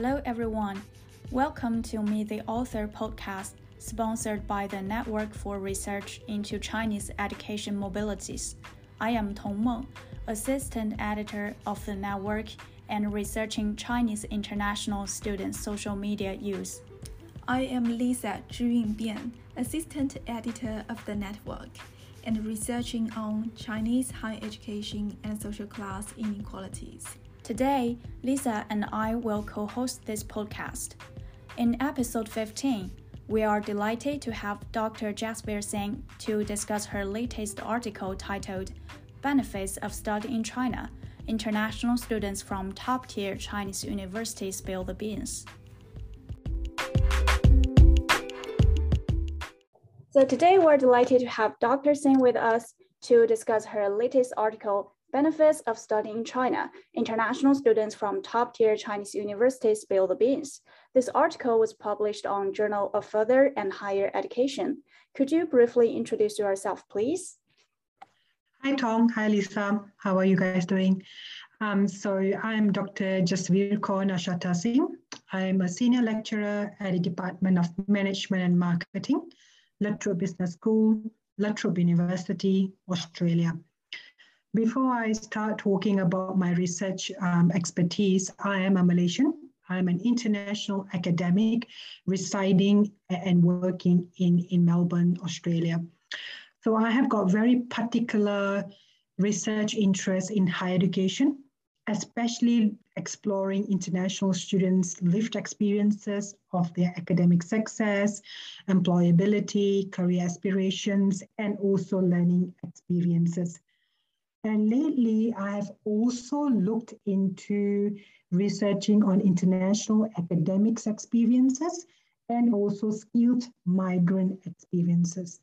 Hello, everyone. Welcome to Meet the Author podcast, sponsored by the Network for Research into Chinese Education Mobilities. I am Tong Meng, assistant editor of the network and researching Chinese international students' social media use. I am Lisa Zhiyun Bian, assistant editor of the network and researching on Chinese higher education and social class inequalities. Today, Lisa and I will co host this podcast. In episode 15, we are delighted to have Dr. Jasvir Singh to discuss her latest article titled Benefits of Studying in China International Students from Top Tier Chinese Universities Spill the Beans. So today we're delighted to have Dr. Singh with us to discuss her latest article, Benefits of Studying in China, International Students from Top-Tier Chinese Universities Spill the Beans. This article was published on Journal of Further and Higher Education. Could you briefly introduce yourself, please? Hi, Tong. Hi, Lisa. How are you guys doing? Um, so I'm Dr. Jasvir Kaur Nachatar Singh. I'm a senior lecturer at the Department of Management and Marketing La Trobe Business School, La Trobe University, Australia. Before I start talking about my research um, expertise, I am a Malaysian. I'm an international academic residing and working in, in Melbourne, Australia. So I have got very particular research interest in higher education, especially exploring international students' lived experiences of their academic success, employability, career aspirations, and also learning experiences. And lately, I have also looked into researching on international academics experiences and also skilled migrant experiences.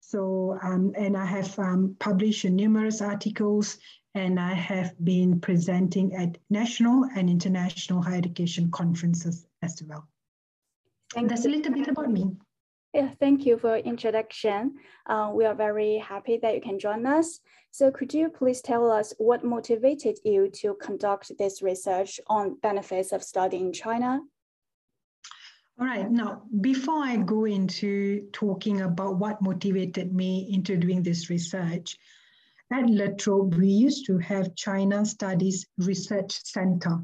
So, um, and I have um, published numerous articles and I have been presenting at national and international higher education conferences as well. Thank That's a little bit about me. Yeah, thank you for introduction. Uh, we are very happy that you can join us. So could you please tell us what motivated you to conduct this research on benefits of studying in China? All right, now before I go into talking about what motivated me into doing this research, at La Trobe, we used to have China Studies Research Center.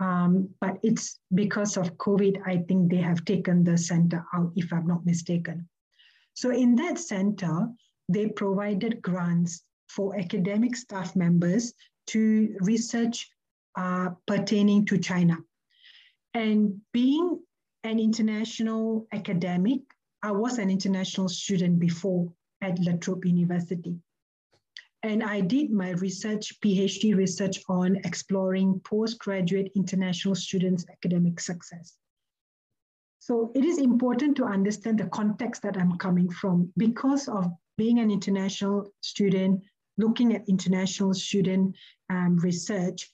Um, but it's because of COVID, I think they have taken the center out, if I'm not mistaken. So in that center, they provided grants for academic staff members to research uh, pertaining to China. And being an international academic, I was an international student before at La Trobe University. And I did my research, PhD research on exploring postgraduate international students' academic success. So it is important to understand the context that I'm coming from because of being an international student, looking at international student um, research,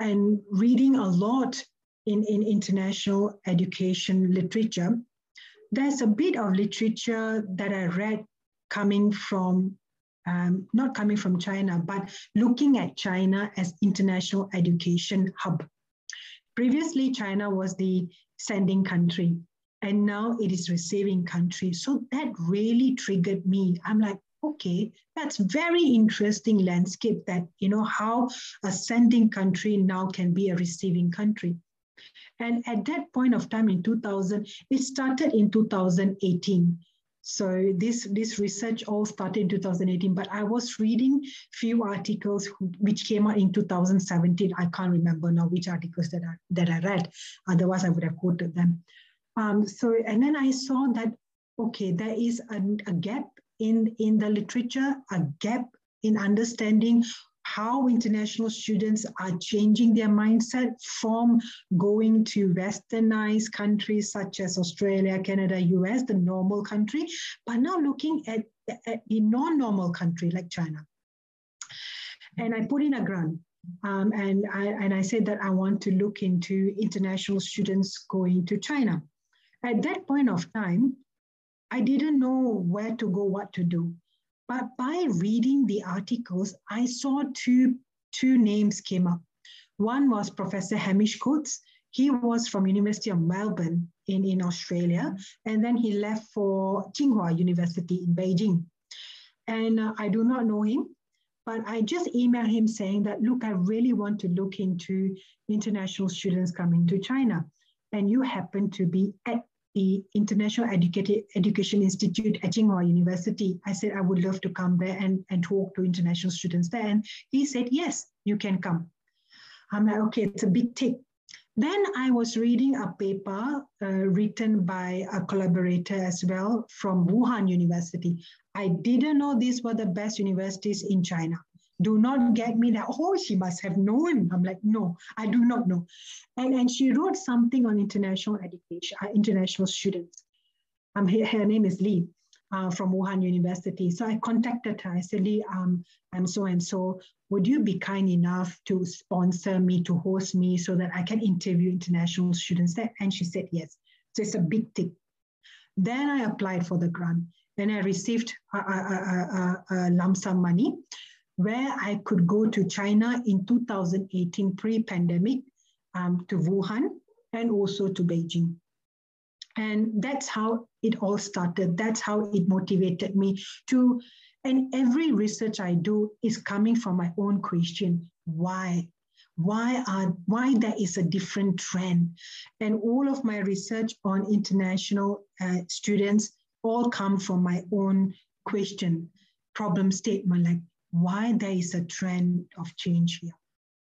and reading a lot in, in international education literature. There's a bit of literature that I read coming from um, not coming from China, but looking at China as international education hub. Previously, China was the sending country, and now it is receiving country. So that really triggered me. I'm like, okay, that's very interesting landscape that, you know, how a sending country now can be a receiving country. And at that point of time in 2000, it started in 2018 so this, this research all started in 2018, but I was reading few articles which came out in 2017. I can't remember now which articles that I, that I read. Otherwise, I would have quoted them. Um, so, and then I saw that, okay, there is a, a gap in, in the literature, a gap in understanding how international students are changing their mindset from going to westernized countries such as Australia, Canada, US, the normal country, but now looking at, at a non-normal country like China. And I put in a grant um, and, I, and I said that I want to look into international students going to China. At that point of time, I didn't know where to go, what to do. But by reading the articles, I saw two, two names came up. One was Professor Hamish Coates. he was from University of Melbourne in, in Australia, and then he left for Tsinghua University in Beijing. And uh, I do not know him, but I just emailed him saying that, look, I really want to look into international students coming to China. And you happen to be at the International Education Institute at Tsinghua University. I said, I would love to come there and, and talk to international students there. And he said, yes, you can come. I'm like, okay, it's a big tick. Then I was reading a paper uh, written by a collaborator as well from Wuhan University. I didn't know these were the best universities in China. Do not get me that, oh, she must have known. I'm like, no, I do not know. And, and she wrote something on international education, uh, international students. Um, her, her name is Lee uh, from Wuhan University. So I contacted her. I said, Lee, um, I'm so and so. Would you be kind enough to sponsor me, to host me so that I can interview international students there? And she said yes. So it's a big tick. Then I applied for the grant. Then I received a, a, a, a lump sum money where I could go to China in 2018 pre-pandemic um, to Wuhan and also to Beijing. And that's how it all started. That's how it motivated me to, and every research I do is coming from my own question why? Why are why there is a different trend? And all of my research on international uh, students all come from my own question, problem statement, like why there is a trend of change here.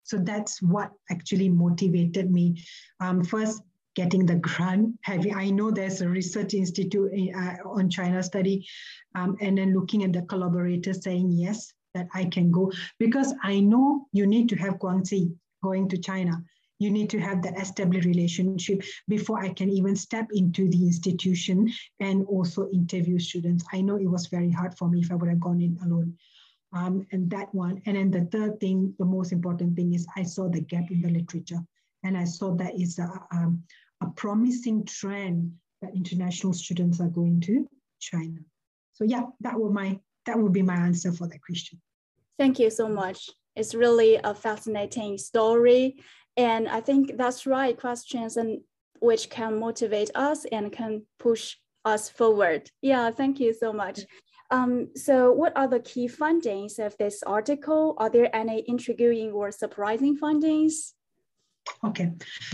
So that's what actually motivated me. Um, first, getting the grant. Having, I know there's a research institute uh, on China study, um, and then looking at the collaborators saying yes, that I can go because I know you need to have guanxi going to China. You need to have that established relationship before I can even step into the institution and also interview students. I know it was very hard for me if I would have gone in alone. Um, and that one. And then the third thing, the most important thing is I saw the gap in the literature. And I saw that is a, um, a promising trend that international students are going to China. So yeah, that would my that would be my answer for that question. Thank you so much. It's really a fascinating story. And I think that's right questions and which can motivate us and can push us forward. Yeah, thank you so much. Um, so what are the key findings of this article? Are there any intriguing or surprising findings? Okay.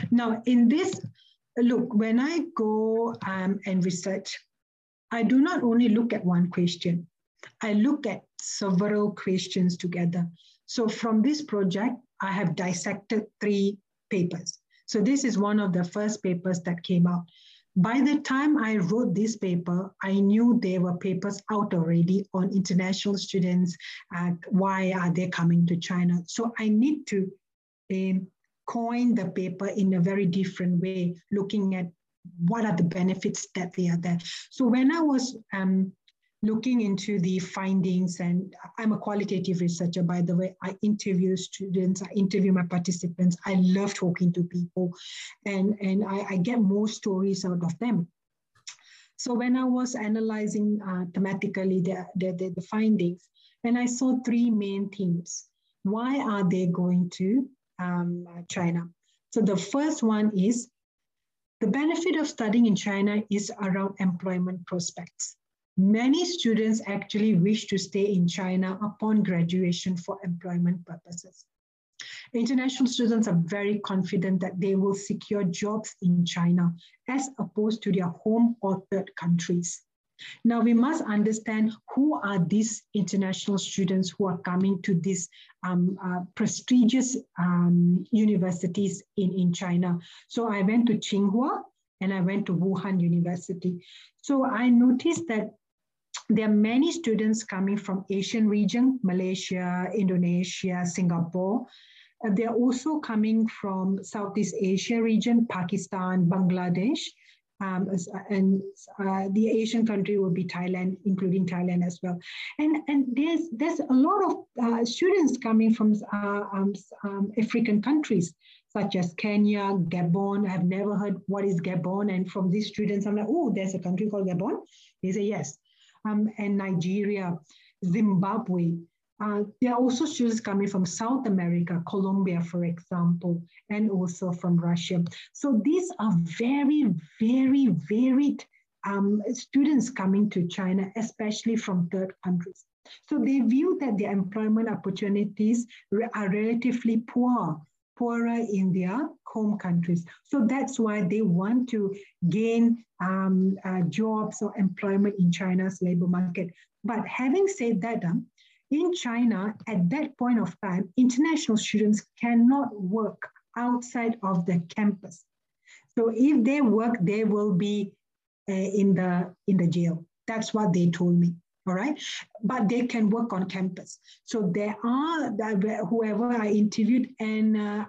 Now in this look, when I go um, and research, I do not only look at one question, I look at several questions together. So from this project, I have dissected three papers. So this is one of the first papers that came out. By the time I wrote this paper, I knew there were papers out already on international students, uh, why are they coming to China? So I need to um, coin the paper in a very different way, looking at what are the benefits that they are there. So when I was um, looking into the findings, and I'm a qualitative researcher, by the way, I interview students, I interview my participants. I love talking to people, and, and I, I get more stories out of them. So when I was analyzing uh, thematically the, the, the, the findings, and I saw three main themes. Why are they going to um, China. So the first one is the benefit of studying in China is around employment prospects. Many students actually wish to stay in China upon graduation for employment purposes. International students are very confident that they will secure jobs in China as opposed to their home or third countries. Now we must understand who are these international students who are coming to these um, uh, prestigious um, universities in, in China. So I went to Tsinghua and I went to Wuhan University. So I noticed that there are many students coming from Asian region, Malaysia, Indonesia, Singapore. Uh, they're also coming from Southeast Asia region, Pakistan, Bangladesh, um, and uh, the Asian country will be Thailand, including Thailand as well. And and there's there's a lot of uh, students coming from uh, um, um, African countries such as Kenya, Gabon. I've never heard what is Gabon, and from these students, I'm like, oh, there's a country called Gabon. They say yes, um, and Nigeria, Zimbabwe. uh, there are also students coming from South America, Colombia, for example, and also from Russia. So these are very, very varied um, students coming to China, especially from third countries. So they view that their employment opportunities are relatively poor, poorer in their home countries. So that's why they want to gain um, uh, jobs or employment in China's labor market. But having said that, um, in China, at that point of time, international students cannot work outside of the campus. So if they work, they will be uh, in the in the jail. That's what they told me. All right, but they can work on campus. So there are whoever I interviewed, and uh,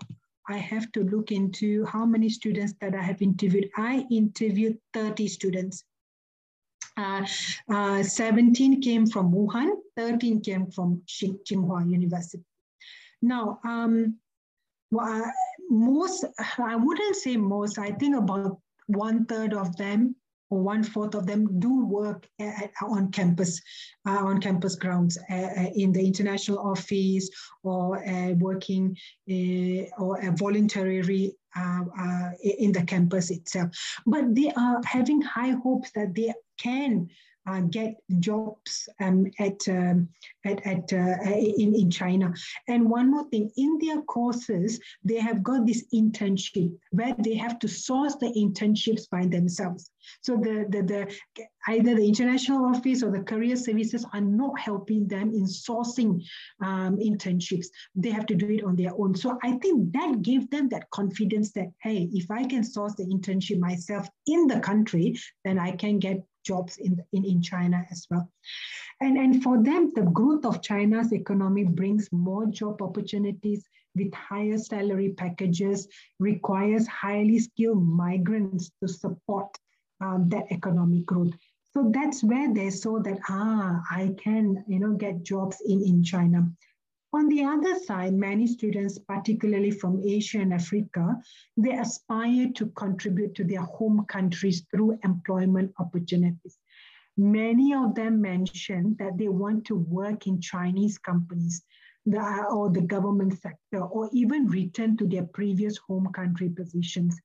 I have to look into how many students that I have interviewed. I interviewed 30 students. Uh, uh, 17 came from Wuhan, 13 came from Tsinghua University. Now, um, well, most, I wouldn't say most, I think about one third of them one fourth of them do work on campus, uh, on campus grounds uh, uh in the international office or uh, working uh, or voluntarily uh, in the campus itself. But they are having high hopes that they can uh, get jobs um, at, um, at, at uh, in, in China. And one more thing, in their courses, they have got this internship where they have to source the internships by themselves. So the, the, the either the international office or the career services are not helping them in sourcing um, internships. They have to do it on their own. So I think that gave them that confidence that, hey, if I can source the internship myself in the country, then I can get jobs in, in, in China as well. And, and for them, the growth of China's economy brings more job opportunities with higher salary packages, requires highly skilled migrants to support um, that economic growth. So that's where they saw that, ah, I can, you know, get jobs in, in China. On the other side, many students, particularly from Asia and Africa, they aspire to contribute to their home countries through employment opportunities. Many of them mentioned that they want to work in Chinese companies the, or the government sector, or even return to their previous home country positions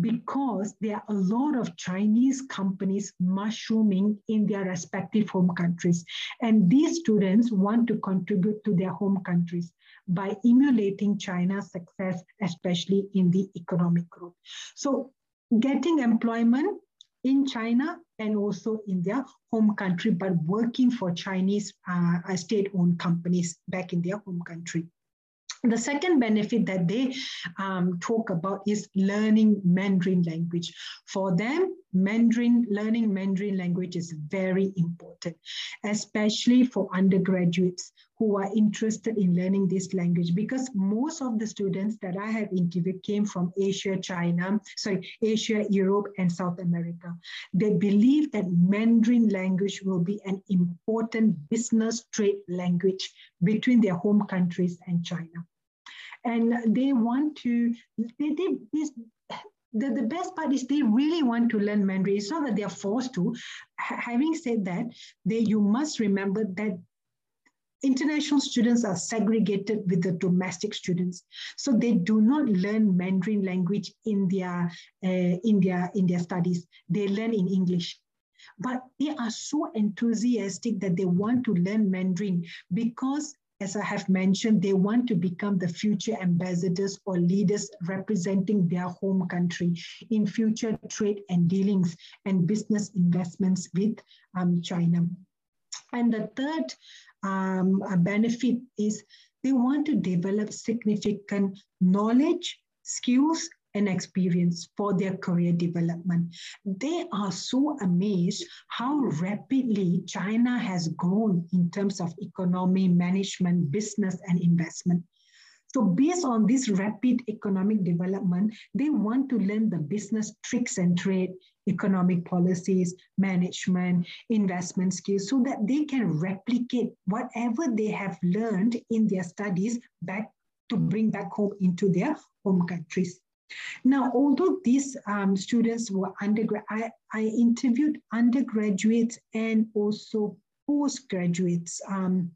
because there are a lot of Chinese companies mushrooming in their respective home countries. And these students want to contribute to their home countries by emulating China's success, especially in the economic growth. So getting employment in China and also in their home country, but working for Chinese uh, state-owned companies back in their home country. The second benefit that they um, talk about is learning Mandarin language. For them, Mandarin, learning Mandarin language is very important, especially for undergraduates who are interested in learning this language because most of the students that I have interviewed came from Asia, China, sorry, Asia, Europe, and South America. They believe that Mandarin language will be an important business trade language between their home countries and China. And they want to, they, they, this, the, the best part is they really want to learn Mandarin. It's not that they're forced to. H- having said that, they, you must remember that international students are segregated with the domestic students so they do not learn mandarin language in their uh, in their in their studies they learn in english but they are so enthusiastic that they want to learn mandarin because as I have mentioned, they want to become the future ambassadors or leaders representing their home country in future trade and dealings and business investments with um, China. And the third um, benefit is they want to develop significant knowledge, skills, and experience for their career development. They are so amazed how rapidly China has grown in terms of economy, management, business, and investment. So, based on this rapid economic development, they want to learn the business tricks and trade, economic policies, management, investment skills, so that they can replicate whatever they have learned in their studies back to bring back home into their home countries. Now, although these um, students were undergrad, I, I, interviewed undergraduates and also postgraduates um,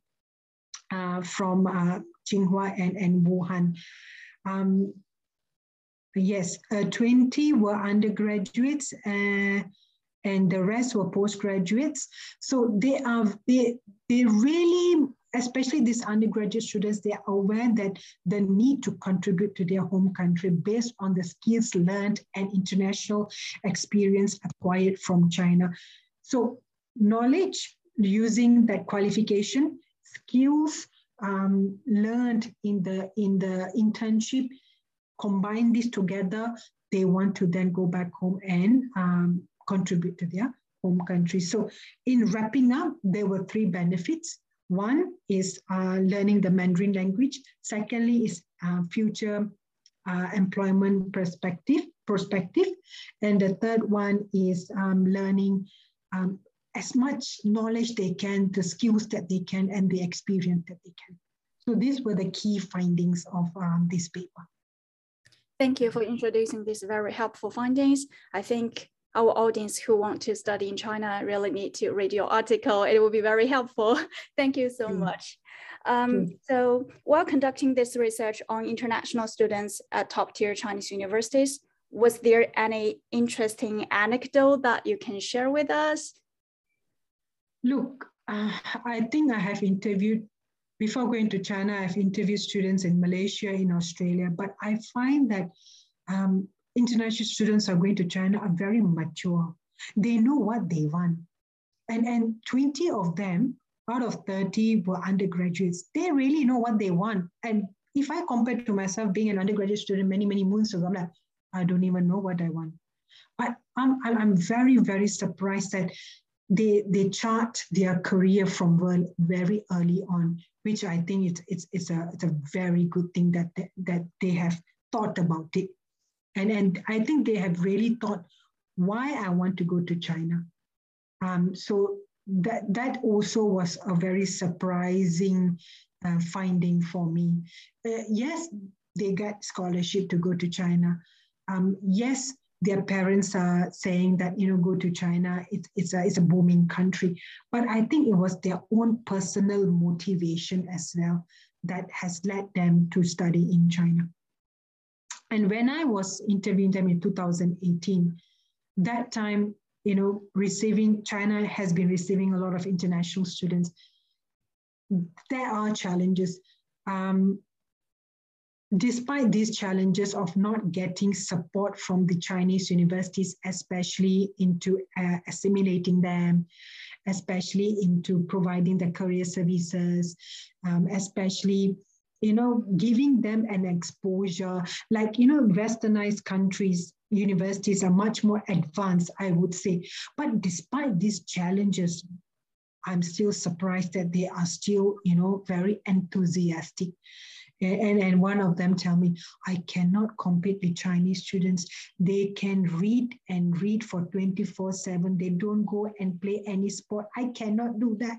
uh, from uh, Tsinghua and, and Wuhan. Um, yes, uh, 20 were undergraduates uh, and the rest were postgraduates. So they are they they really, especially these undergraduate students, they are aware that the need to contribute to their home country based on the skills learned and international experience acquired from China. So knowledge using that qualification, skills um, learned in the in the internship, combine this together. They want to then go back home and um, contribute to their home country. So, in wrapping up, there were three benefits. One is uh, learning the Mandarin language. Secondly, is uh, future uh, employment perspective perspective, and the third one is um, learning um, as much knowledge they can, the skills that they can, and the experience that they can. So these were the key findings of um, this paper. Thank you for introducing these very helpful findings. I think our audience who want to study in China really need to read your article. It will be very helpful. Thank you so mm. much. Um, mm. So while conducting this research on international students at top tier Chinese universities, was there any interesting anecdote that you can share with us? Look, uh, I think I have interviewed, before going to China, I've interviewed students in Malaysia, in Australia, but I find that um, international students are going to China are very mature. They know what they want. And, and 20 of them out of 30 were undergraduates. They really know what they want. And if I compare to myself being an undergraduate student many, many moons ago, I'm like, I don't even know what I want. But I'm, I'm very, very surprised that they they chart their career from very early on, which I think it's it's it's a it's a very good thing that they, that they have thought about it, and and I think they have really thought why I want to go to China. Um, so that that also was a very surprising uh, finding for me. Uh, yes, they got scholarship to go to China. Um, yes, their parents are saying that you know go to China, it's it's a it's a booming country. But I think it was their own personal motivation as well that has led them to study in China. And when I was interviewing them in 2018, that time, you know, receiving China has been receiving a lot of international students. There are challenges. Um, despite these challenges of not getting support from the Chinese universities, especially into uh, assimilating them, especially into providing the career services, um, especially you know giving them an exposure. Like you know westernized countries universities are much more advanced i would say. But despite these challenges i'm still surprised that they are still you know very enthusiastic and, and one of them tell me, I cannot compete with Chinese students. They can read and read for 24 7. They don't go and play any sport. I cannot do that.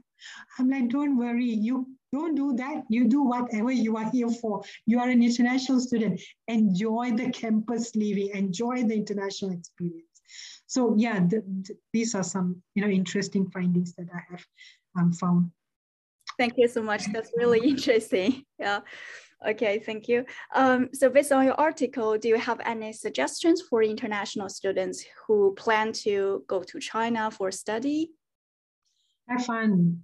I'm like, don't worry, you don't do that. You do whatever you are here for. You are an international student. Enjoy the campus living, enjoy the international experience. So yeah, the, the, these are some you know interesting findings that I have um, found. Thank you so much. That's really interesting. Yeah. Okay, thank you. Um, so based on your article, do you have any suggestions for international students who plan to go to China for study? Have fun,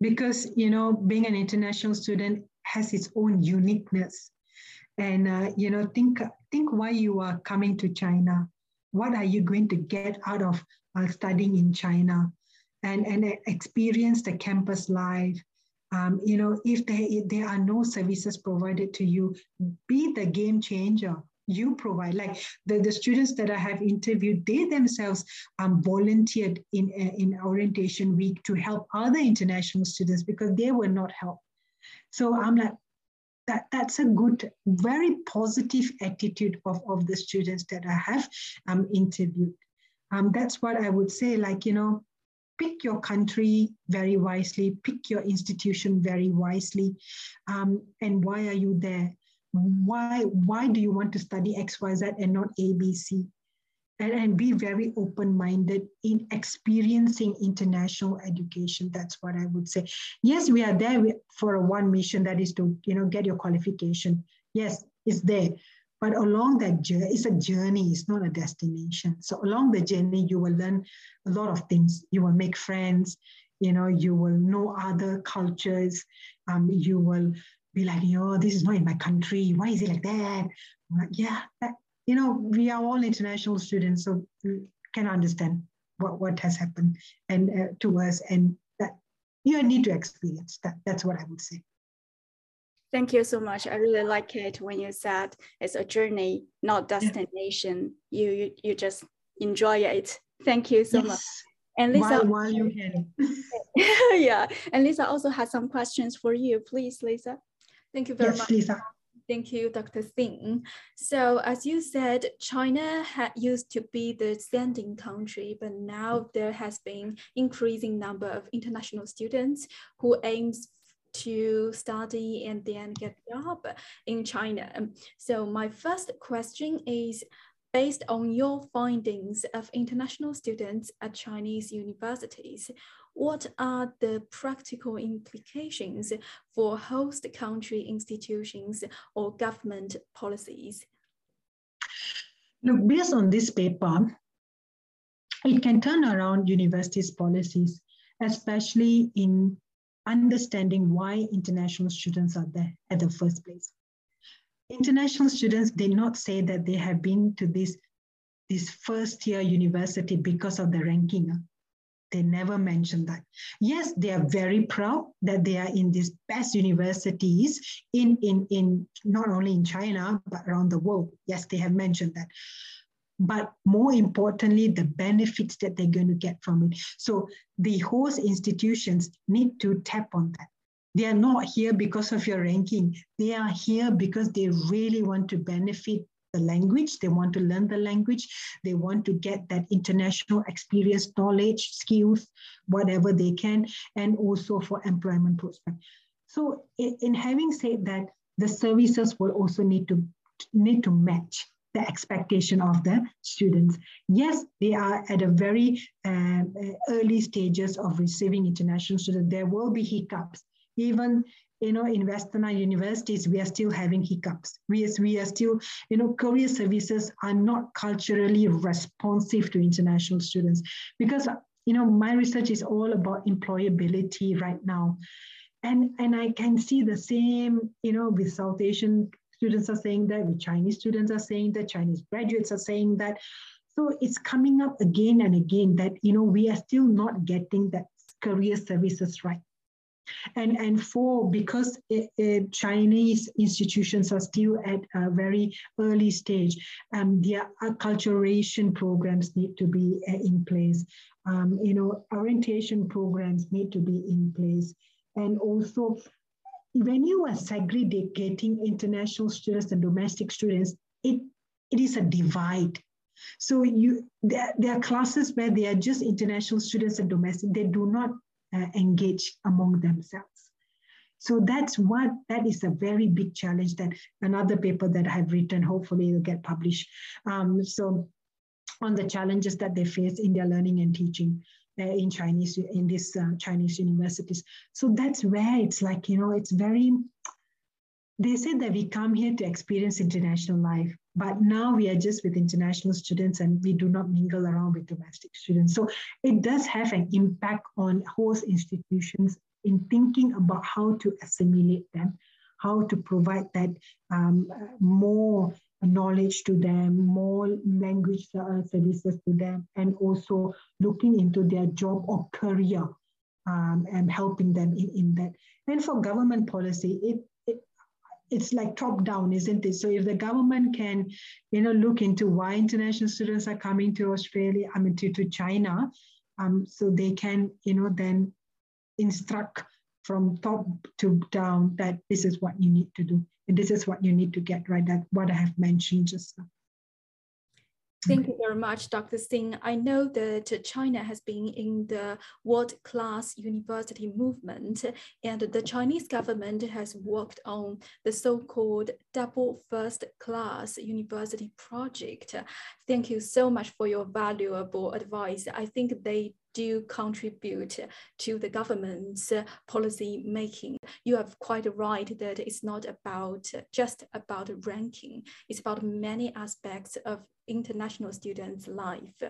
because you know being an international student has its own uniqueness, and uh, you know think think why you are coming to China. What are you going to get out of uh, studying in China, and and experience the campus life, um, you know, if there, if there are no services provided to you, be the game changer you provide. Like the, the students that I have interviewed, they themselves um, volunteered in, in orientation week to help other international students because they were not helped. So I'm like, that, that's a good, very positive attitude of, of the students that I have um, interviewed. Um, that's what I would say, like, you know, pick your country very wisely, pick your institution very wisely, um, and why are you there? Why, why do you want to study XYZ and not ABC? and, and be very open-minded in experiencing international education that's what i would say yes we are there for a one mission that is to you know get your qualification yes it's there but along that journey it's a journey it's not a destination. So along the journey you will learn a lot of things. You will make friends you know you will know other cultures. Um, you will be like yo, this is not in my country. Why is it like that? Like, yeah that, you know, we are all international students, so we can understand what, what has happened and uh, to us, and that you need to experience that. That's what I would say. Thank you so much. I really like it when you said it's a journey, not destination. Yeah. You, you you just enjoy it. Thank you so yes. much. And Lisa, while, while you can. yeah, and Lisa also has some questions for you. Please, Lisa. Thank you very yes, much. Lisa. Thank you, Dr. Singh. So as you said, China had used to be the sending country, but now there has been increasing number of international students who aims to study and then get a job in China. So my first question is, based on your findings of international students at Chinese universities, what are the practical implications for host country institutions or government policies? Look, based on this paper, it can turn around universities' policies, especially in understanding why international students are there at the first place. International students did not say that they have been to this, this first year university because of the ranking. They never mentioned that. Yes, they are very proud that they are in these best universities in, in, in not only in China, but around the world. Yes, they have mentioned that. But more importantly, the benefits that they're going to get from it. So the host institutions need to tap on that. They are not here because of your ranking. They are here because they really want to benefit the language, they want to learn the language, they want to get that international experience, knowledge, skills, whatever they can, and also for employment prospect. So in having said that, the services will also need to need to match the expectation of the students. Yes, they are at a very uh, early stages of receiving international students. There will be hiccups. Even you know, in Western universities, we are still having hiccups. We, we are still, you know, career services are not culturally responsive to international students because, you know, my research is all about employability right now. And, and I can see the same, you know, with South Asian students are saying that, with Chinese students are saying that, Chinese graduates are saying that. So it's coming up again and again that, you know, we are still not getting that career services right. And, and four, because it, it, Chinese institutions are still at a very early stage, um, their acculturation programs need to be uh, in place. Um, you know, orientation programs need to be in place. And also, when you are segregating international students and domestic students, it, it is a divide. So you there, there are classes where they are just international students and domestic. They do not uh, engage among themselves. So that's what, that is a very big challenge that another paper that I've written, hopefully will get published. Um, so on the challenges that they face in their learning and teaching in Chinese, in these uh, Chinese universities. So that's where it's like, you know, it's very, they said that we come here to experience international life, but now we are just with international students and we do not mingle around with domestic students. So it does have an impact on host institutions in thinking about how to assimilate them, how to provide that um, more knowledge to them, more language uh, services to them, and also looking into their job or career um, and helping them in, in that. And for government policy, it it's like top down, isn't it? So if the government can, you know, look into why international students are coming to Australia, I mean to, to China, um, so they can, you know, then instruct from top to down that this is what you need to do this is what you need to get right. That what I have mentioned just now. Thank you very much, Dr. Singh. I know that China has been in the world-class university movement, and the Chinese government has worked on the so-called double first-class university project. Thank you so much for your valuable advice. I think they do contribute to the government's policy making. You are quite right that it's not about just about ranking. It's about many aspects of international students' life.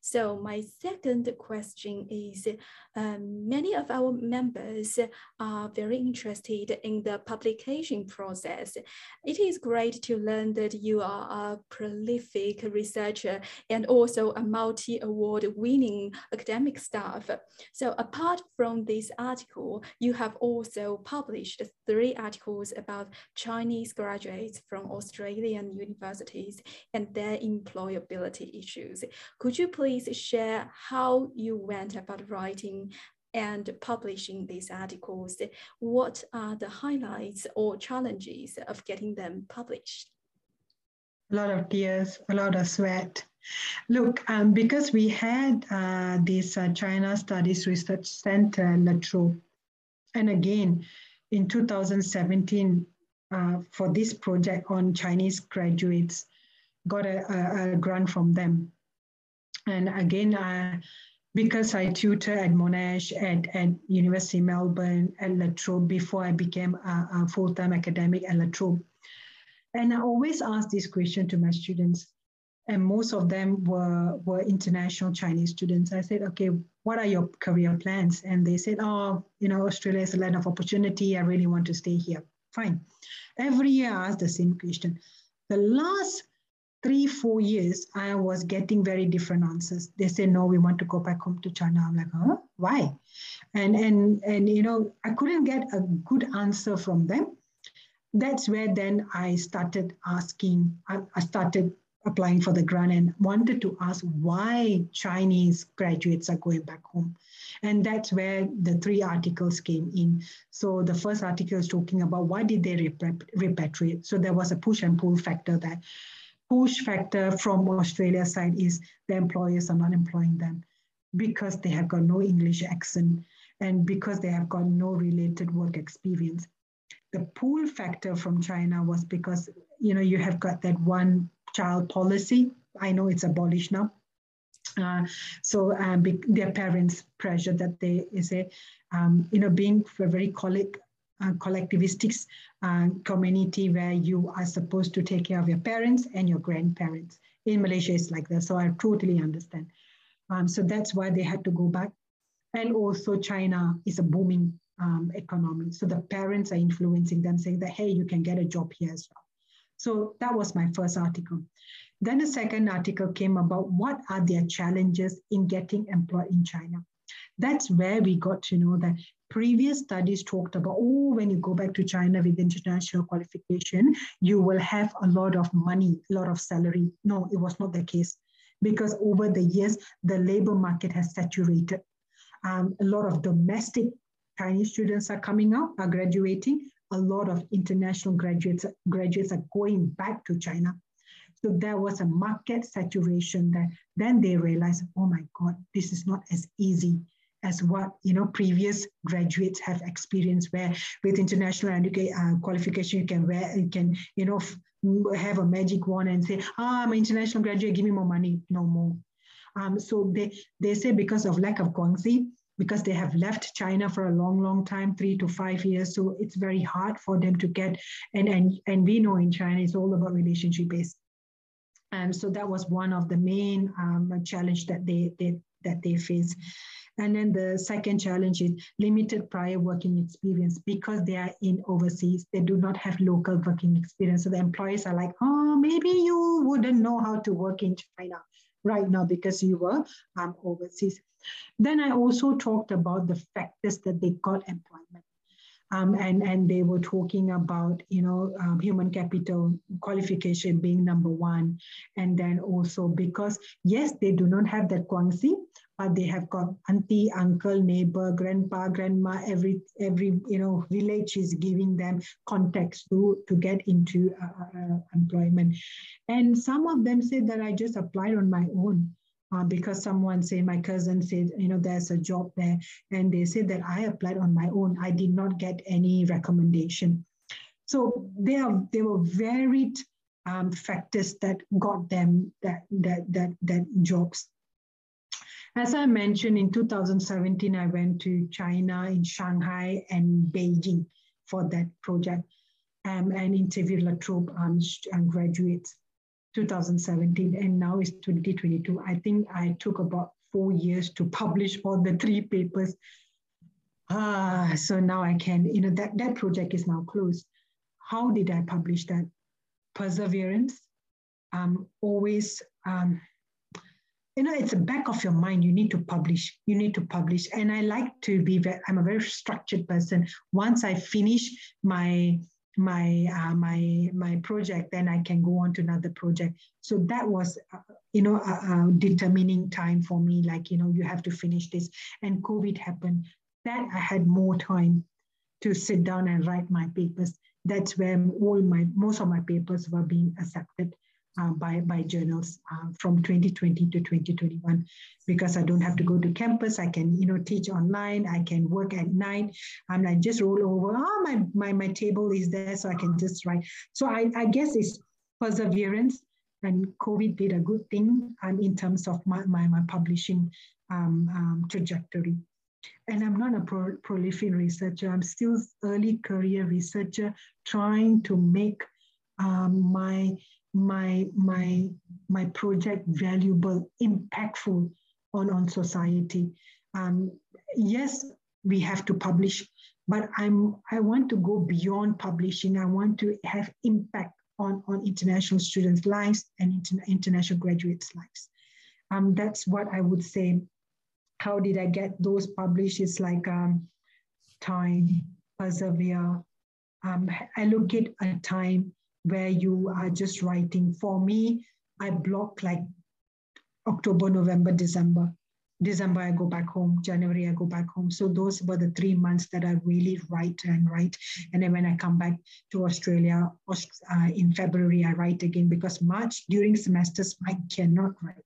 So my second question is, um, many of our members are very interested in the publication process. It is great to learn that you are a prolific researcher and also a multi-award winning academic staff. So apart from this article, you have also published three articles about Chinese graduates from Australian universities and their employability issues. Could you please share how you went about writing and publishing these articles? What are the highlights or challenges of getting them published? A lot of tears, a lot of sweat. Look, um, because we had uh, this uh, China Studies Research Center, La Trobe, and again, in 2017, uh, for this project on Chinese graduates, got a, a, a grant from them. And again, uh, because I tutor at Monash, at, at University Melbourne, at La Trobe before I became a, a full-time academic at La Trobe. And I always ask this question to my students, and most of them were, were international Chinese students. I said, okay, what are your career plans? And they said, oh, you know, Australia is a land of opportunity. I really want to stay here. Fine. Every year I ask the same question. The last three, four years, I was getting very different answers. They say, no, we want to go back home to China. I'm like, huh? Why? And and and you know, I couldn't get a good answer from them. That's where then I started asking, I, I started applying for the grant and wanted to ask why Chinese graduates are going back home. And that's where the three articles came in. So the first article is talking about why did they repatriate? So there was a push and pull factor that push factor from Australia side is the employers are not employing them because they have got no English accent and because they have got no related work experience. The pull factor from China was because you know you have got that one child policy. I know it's abolished now. Uh, so um, their parents pressure that they a um, you know being very colleague uh, collectivistic uh, community where you are supposed to take care of your parents and your grandparents. In Malaysia, it's like that. So I totally understand. Um, so that's why they had to go back. And also, China is a booming um, economy. So the parents are influencing them, saying that, hey, you can get a job here as well. So that was my first article. Then the second article came about what are their challenges in getting employed in China. That's where we got to know that previous studies talked about, oh, when you go back to China with international qualification, you will have a lot of money, a lot of salary. No, it was not the case because over the years, the labor market has saturated. Um, a lot of domestic Chinese students are coming out, are graduating. A lot of international graduates, graduates are going back to China. So there was a market saturation that then they realized, oh my God, this is not as easy as what you know previous graduates have experienced where with international education uh, qualification you can wear you can you know have a magic wand and say ah i'm an international graduate give me more money no more um, so they they say because of lack of guanxi because they have left China for a long, long time, three to five years. So it's very hard for them to get, and and and we know in China it's all about relationship based. And so that was one of the main um, challenge that they, they that they face. And then the second challenge is limited prior working experience because they are in overseas. They do not have local working experience. So the employers are like, oh, maybe you wouldn't know how to work in China right now because you were um, overseas. Then I also talked about the factors that they got employment. Um, and, and they were talking about, you know, um, human capital qualification being number one. And then also because, yes, they do not have that guanxi, but they have got auntie, uncle, neighbor, grandpa, grandma, every every you know village is giving them contacts to to get into uh, uh, employment, and some of them said that I just applied on my own. Uh, because someone say my cousin said you know there's a job there and they said that i applied on my own. I did not get any recommendation. So they are they were varied um, factors that got them that that that that jobs as I mentioned, in 2017, I went to China, in Shanghai and Beijing for that project um, and interviewed La Trobe um, graduates 2017 and now it's 2022. I think I took about four years to publish all the three papers. Ah, so now I can, you know, that, that project is now closed. How did I publish that? Perseverance, um, always um, you know it's the back of your mind. You need to publish. You need to publish. And i like to be very, i'm a very structured person. Once i finish my my uh, my my project then i can go on to another project. So that was uh, you know a, a determining time for me like you know you have to finish this. And covid happened. That i had more time to sit down and write my papers. That's where all my most of my papers were being accepted uh, by, by journals uh, from 2020 to 2021 because I don't have to go to campus. I can, you know, teach online. I can work at night. I'm like just roll over. Oh, my, my, my table is there, so I can just write. So I, I guess it's perseverance and COVID did a good thing um, in terms of my, my, my publishing um, um, trajectory. And I'm not a pro- prolific researcher. I'm still early career researcher trying to make um, my my my my project valuable, impactful on on society. Um, yes, we have to publish, but I'm I want to go beyond publishing. I want to have impact on on international students' lives and inter- international graduates' lives. Um, that's what I would say. How did I get those published? It's like um, time, persevere, um, allocate a time where you are just writing. For me, I block like October, November, December. December, I go back home. January, I go back home. So those were the three months that I really write and write. And then when I come back to Australia uh, in February, I write again because March during semesters, I cannot write.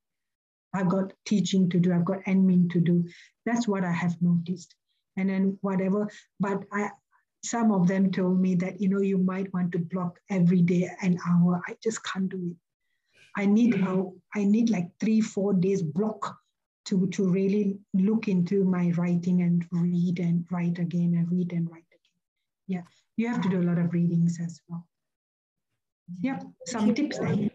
I've got teaching to do. I've got admin to do. That's what I have noticed. And then whatever, but I, some of them told me that you know you might want to block every day an hour. I just can't do it. I need mm. a, i need like three four days block to to really look into my writing and read and write again and read and write again. Yeah you have to do a ah. lot of readings as well. Yeah some tips there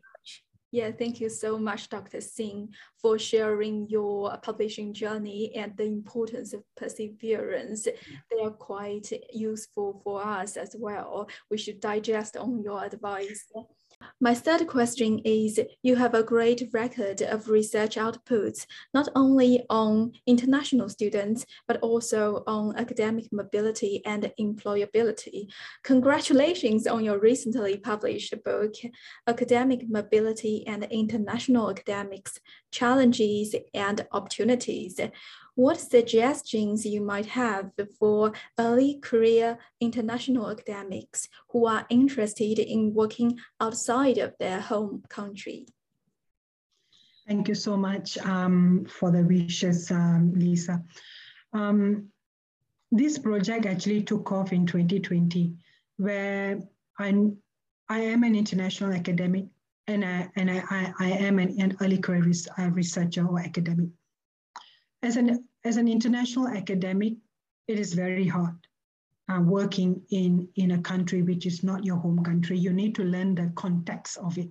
yeah, thank you so much, Dr. Singh, for sharing your publishing journey and the importance of perseverance. They are quite useful for us as well. We should digest on your advice. My third question is You have a great record of research outputs, not only on international students, but also on academic mobility and employability. Congratulations on your recently published book, Academic Mobility and International Academics Challenges and Opportunities what suggestions you might have for early career international academics who are interested in working outside of their home country? Thank you so much um, for the wishes, um, Lisa. Um, this project actually took off in 2020, where I, I am an international academic and I, and I, I, I am an, an early career uh, researcher or academic. As an as an international academic, it is very hard uh, working in, in a country which is not your home country. You need to learn the context of it.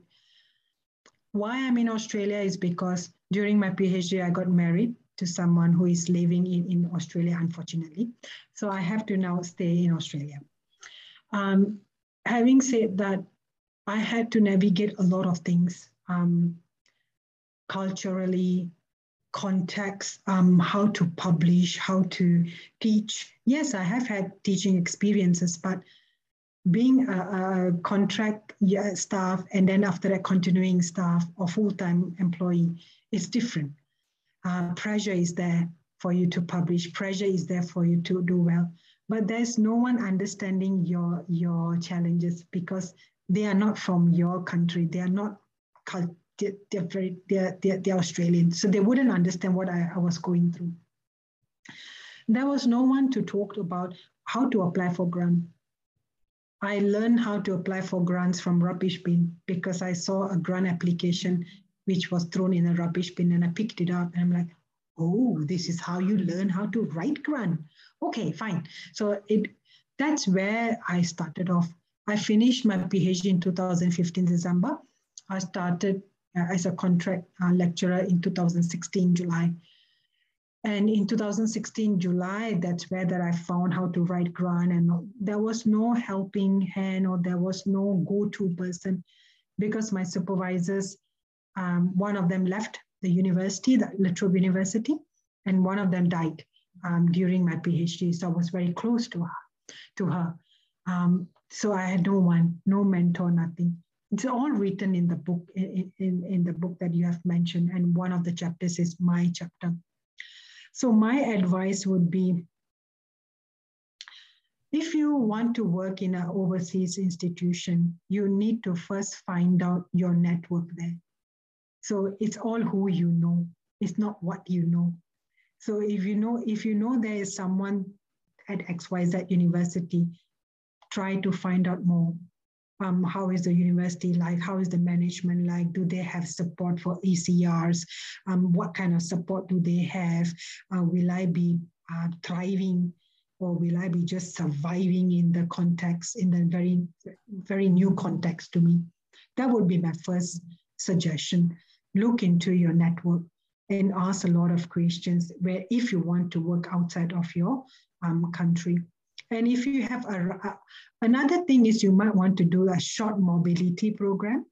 Why I'm in Australia is because during my PhD, I got married to someone who is living in, in Australia, unfortunately. So I have to now stay in Australia. Um, having said that, I had to navigate a lot of things um, culturally, context, um, how to publish, how to teach. Yes, I have had teaching experiences, but being a, a contract staff and then after that continuing staff or full-time employee is different. uh, pressure is there for you to publish, pressure is there for you to do well. But there's no one understanding your, your challenges because they are not from your country. They are not, they're, very, they're, they're, they're Australian. So they wouldn't understand what I, I was going through. There was no one to talk about how to apply for grant. I learned how to apply for grants from rubbish bin because I saw a grant application which was thrown in a rubbish bin and I picked it up and I'm like, oh, this is how you learn how to write grant. Okay, fine. So it that's where I started off. I finished my PhD in 2015 December. I started as a contract uh, lecturer in 2016 July. And in 2016 July, that's where that I found how to write grant, and there was no helping hand or there was no go-to person because my supervisors um, one of them left the university, the La Trobe University, and one of them died um, during my PhD. So I was very close to her. To her. Um, so I had no one, no mentor, nothing. It's all written in the book, in, in, in the book that you have mentioned. And one of the chapters is my chapter. So my advice would be if you want to work in an overseas institution, you need to first find out your network there. So it's all who you know. It's not what you know. So if you know, if you know there is someone at XYZ University, try to find out more. Um, how is the university like? How is the management like? Do they have support for ECRs? Um, what kind of support do they have? Uh, will I be uh, thriving or will I be just surviving in the context, in the very, very new context to me? That would be my first suggestion look into your network and ask a lot of questions where if you want to work outside of your um, country. And if you have a, another thing is you might want to do a short mobility program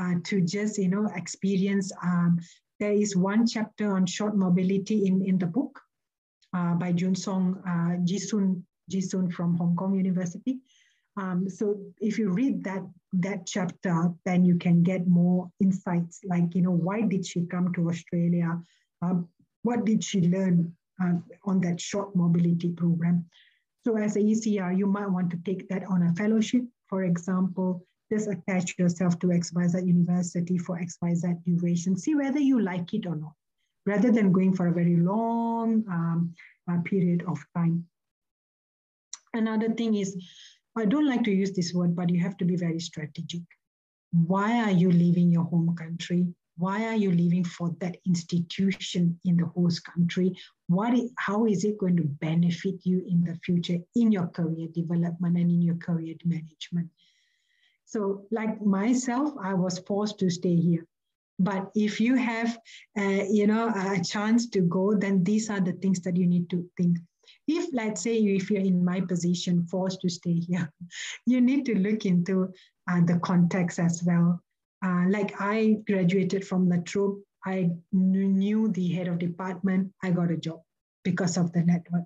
uh, to just you know experience. Um, there is one chapter on short mobility in, in the book uh, by Jun Song uh, Jisun Jisun from Hong Kong University. Um, so if you read that that chapter, then you can get more insights. Like you know, why did she come to Australia? Um, what did she learn uh, on that short mobility program? So as a ECR, you might want to take that on a fellowship. For example, just attach yourself to XYZ University for XYZ duration. See whether you like it or not, rather than going for a very long um, uh, period of time. Another thing is I don't like to use this word, but you have to be very strategic. Why are you leaving your home country? Why are you leaving for that institution in the host country? What, how is it going to benefit you in the future in your career development and in your career management? So, like myself, I was forced to stay here. But if you have, uh, you know, a chance to go, then these are the things that you need to think if let's say if you're in my position forced to stay here you need to look into uh, the context as well uh, like i graduated from La Trobe i knew the head of department i got a job because of the network.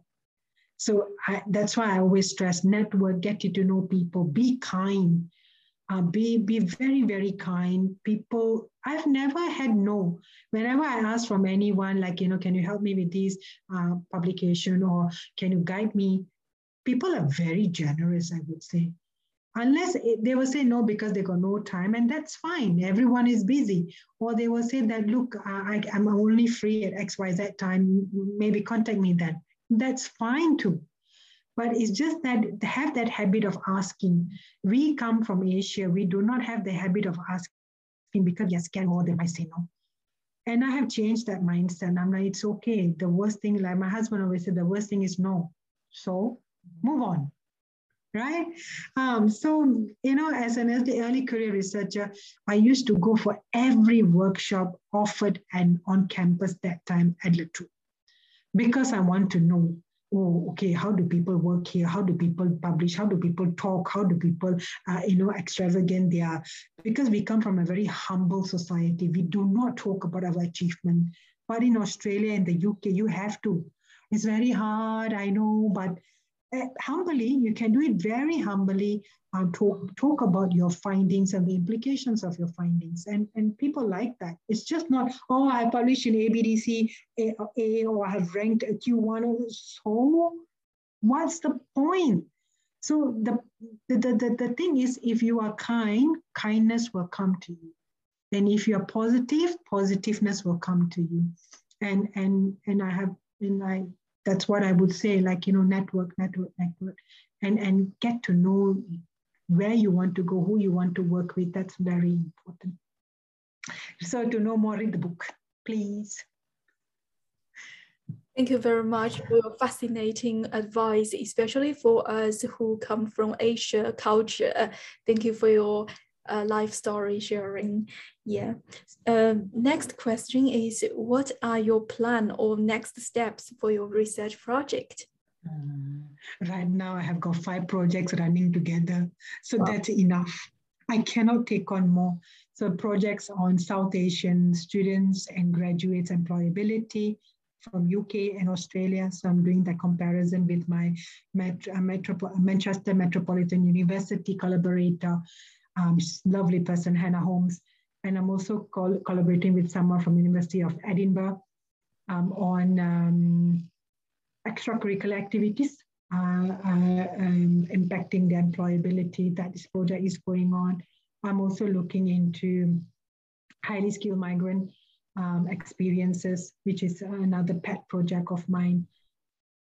So I, that's why i always stress network get you to know people be kind uh, be be very very kind. People i've never had no. Whenever i ask from anyone like you know can you help me with this uh, publication or can you guide me? People are very generous i would say unless they will say no because they got no time and that's fine everyone is busy or they will say that look I, i'm only free at xyz time maybe contact me then that's fine too but it's just that they have that habit of asking. We come from Asia, we do not have the habit of asking because yes, can or they might say no. And I have changed that mindset. I'm like, it's okay. The worst thing, like my husband always said, the worst thing is no. So move on. Right? Um, so, you know, as an early, career researcher, I used to go for every workshop offered and on campus that time at La Trobe because I want to know oh, okay, how do people work here? How do people publish? How do people talk? How do people, uh, you know, extravagant they are? Because we come from a very humble society. We do not talk about our achievement. But in Australia and the UK, you have to. It's very hard, I know, but humbly, you can do it very humbly. Uh, talk talk about your findings and the implications of your findings, and and people like that. It's just not oh I published in ABDC A, A or I have ranked a Q1. So what's the point? So the, the, the, the thing is, if you are kind, kindness will come to you. And if you're positive, positiveness will come to you. And and and I have and I that's what I would say, like, you know, network, network, network, and, and get to know where you want to go, who you want to work with. That's very important. So to know more, read the book, please. Thank you very much for your fascinating advice, especially for us who come from Asia culture. Thank you for your uh, life story sharing. Yeah. Um, next question is, what are your plan or next steps for your research project? Uh, right now, I have got five projects running together, so wow. that's enough. I cannot take on more. So projects on South Asian students and graduates employability from UK and Australia. So I'm doing the comparison with my Met- uh, Manchester Metropolitan University collaborator um, lovely person, Hannah Holmes. And I'm also col- collaborating with someone from University of Edinburgh um, on um, extracurricular activities uh, uh, um, impacting the employability that this project is going on. I'm also looking into highly skilled migrant um, experiences, which is another pet project of mine.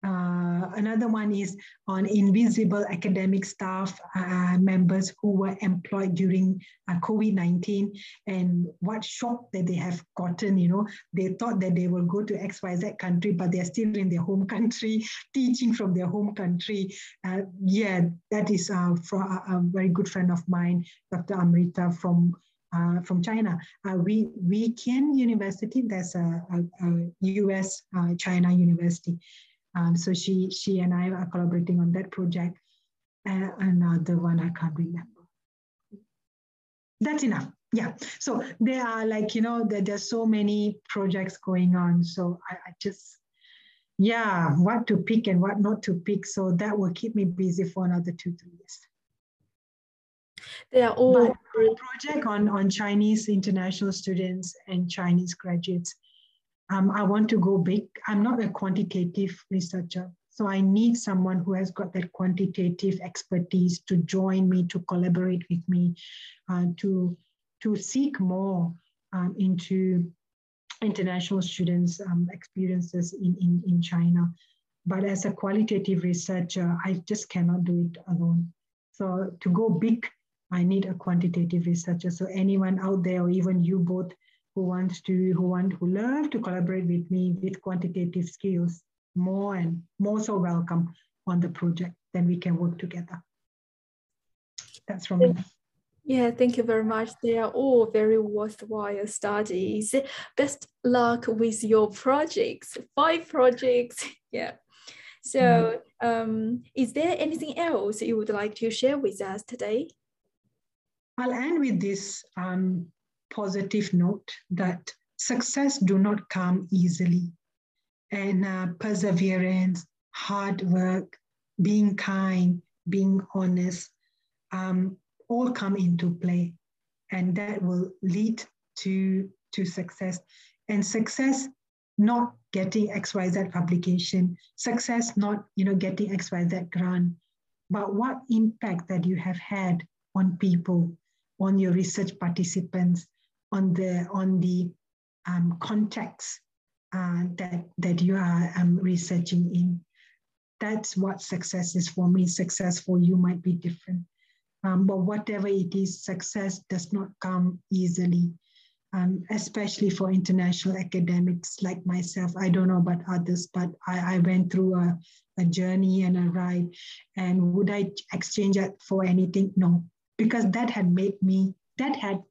Uh, another one is on invisible academic staff uh, members who were employed during uh, COVID 19 and what shock that they have gotten. You know, they thought that they will go to XYZ country, but they're still in their home country, teaching from their home country. Uh, yeah, that is uh, from a, a, very good friend of mine, Dr. Amrita from. Uh, from China, uh, we Wee Kien University. That's a, a, a U.S. China university, um, so she she and I are collaborating on that project. Uh, another one I can't remember. That's enough. Yeah. So there are like you know there, there's so many projects going on. So I, I just yeah what to pick and what not to pick. So that will keep me busy for another two three years. They are all but project on on Chinese international students and Chinese graduates um, I want to go big. I'm not a quantitative researcher. So I need someone who has got that quantitative expertise to join me, to collaborate with me, uh, to, to seek more um, into international students' um, experiences in, in, in China. But as a qualitative researcher, I just cannot do it alone. So to go big, I need a quantitative researcher. So anyone out there, or even you both, who wants to, who want, who love to collaborate with me with quantitative skills, more and more so welcome on the project. Then we can work together. That's from me. Yeah, thank you very much. They are all very worthwhile studies. Best luck with your projects. Five projects. Yeah. So, mm. um, is there anything else you would like to share with us today? I'll end with this. Um, positive note that success do not come easily. And uh, perseverance hard work being kind being honest um, all come into play. And that will lead to to success. And success not getting xyz publication success not you know getting xyz grant. But what impact that you have had on people on your research participants on the on the um, context uh, that that you are um, researching in. That's what success is for me. Success for you might be different, um, but whatever it is, success does not come easily. Um, especially for international academics like myself. I don't know about others, but I, I went through a, a journey and a ride. And would I exchange it for anything? No, because that had made me, that had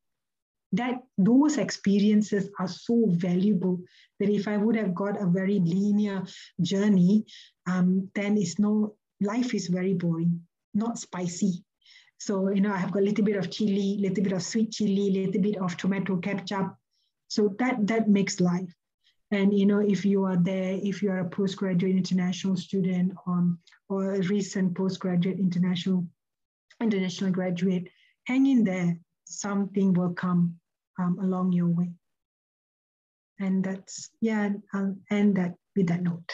that those experiences are so valuable that if I would have got a very linear journey, um, then it's no life is very boring, not spicy. So you know, I have got a little bit of chili, little bit of sweet chili, little bit of tomato ketchup. So that that makes life. And you know, if you are there, if you are a postgraduate international student um, or a recent postgraduate international international graduate, hang in there. Something will come um, along your way. And that's yeah. I'll end that with that note.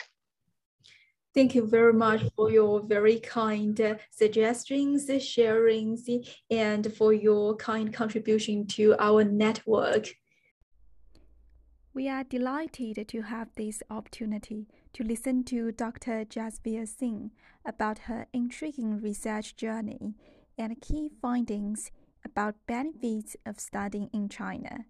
Thank you very much for your very kind uh, suggestions, sharings, and for your kind contribution to our network. We are delighted to have this opportunity to listen to Dr. Jasvir Singh about her intriguing research journey and key findings about benefits of studying in China.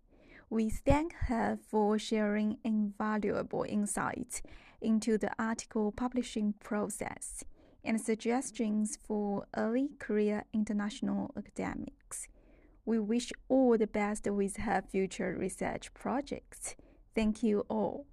We thank her for sharing invaluable insights into the article publishing process and suggestions for early career international academics. We wish all the best with her future research projects. Thank you all.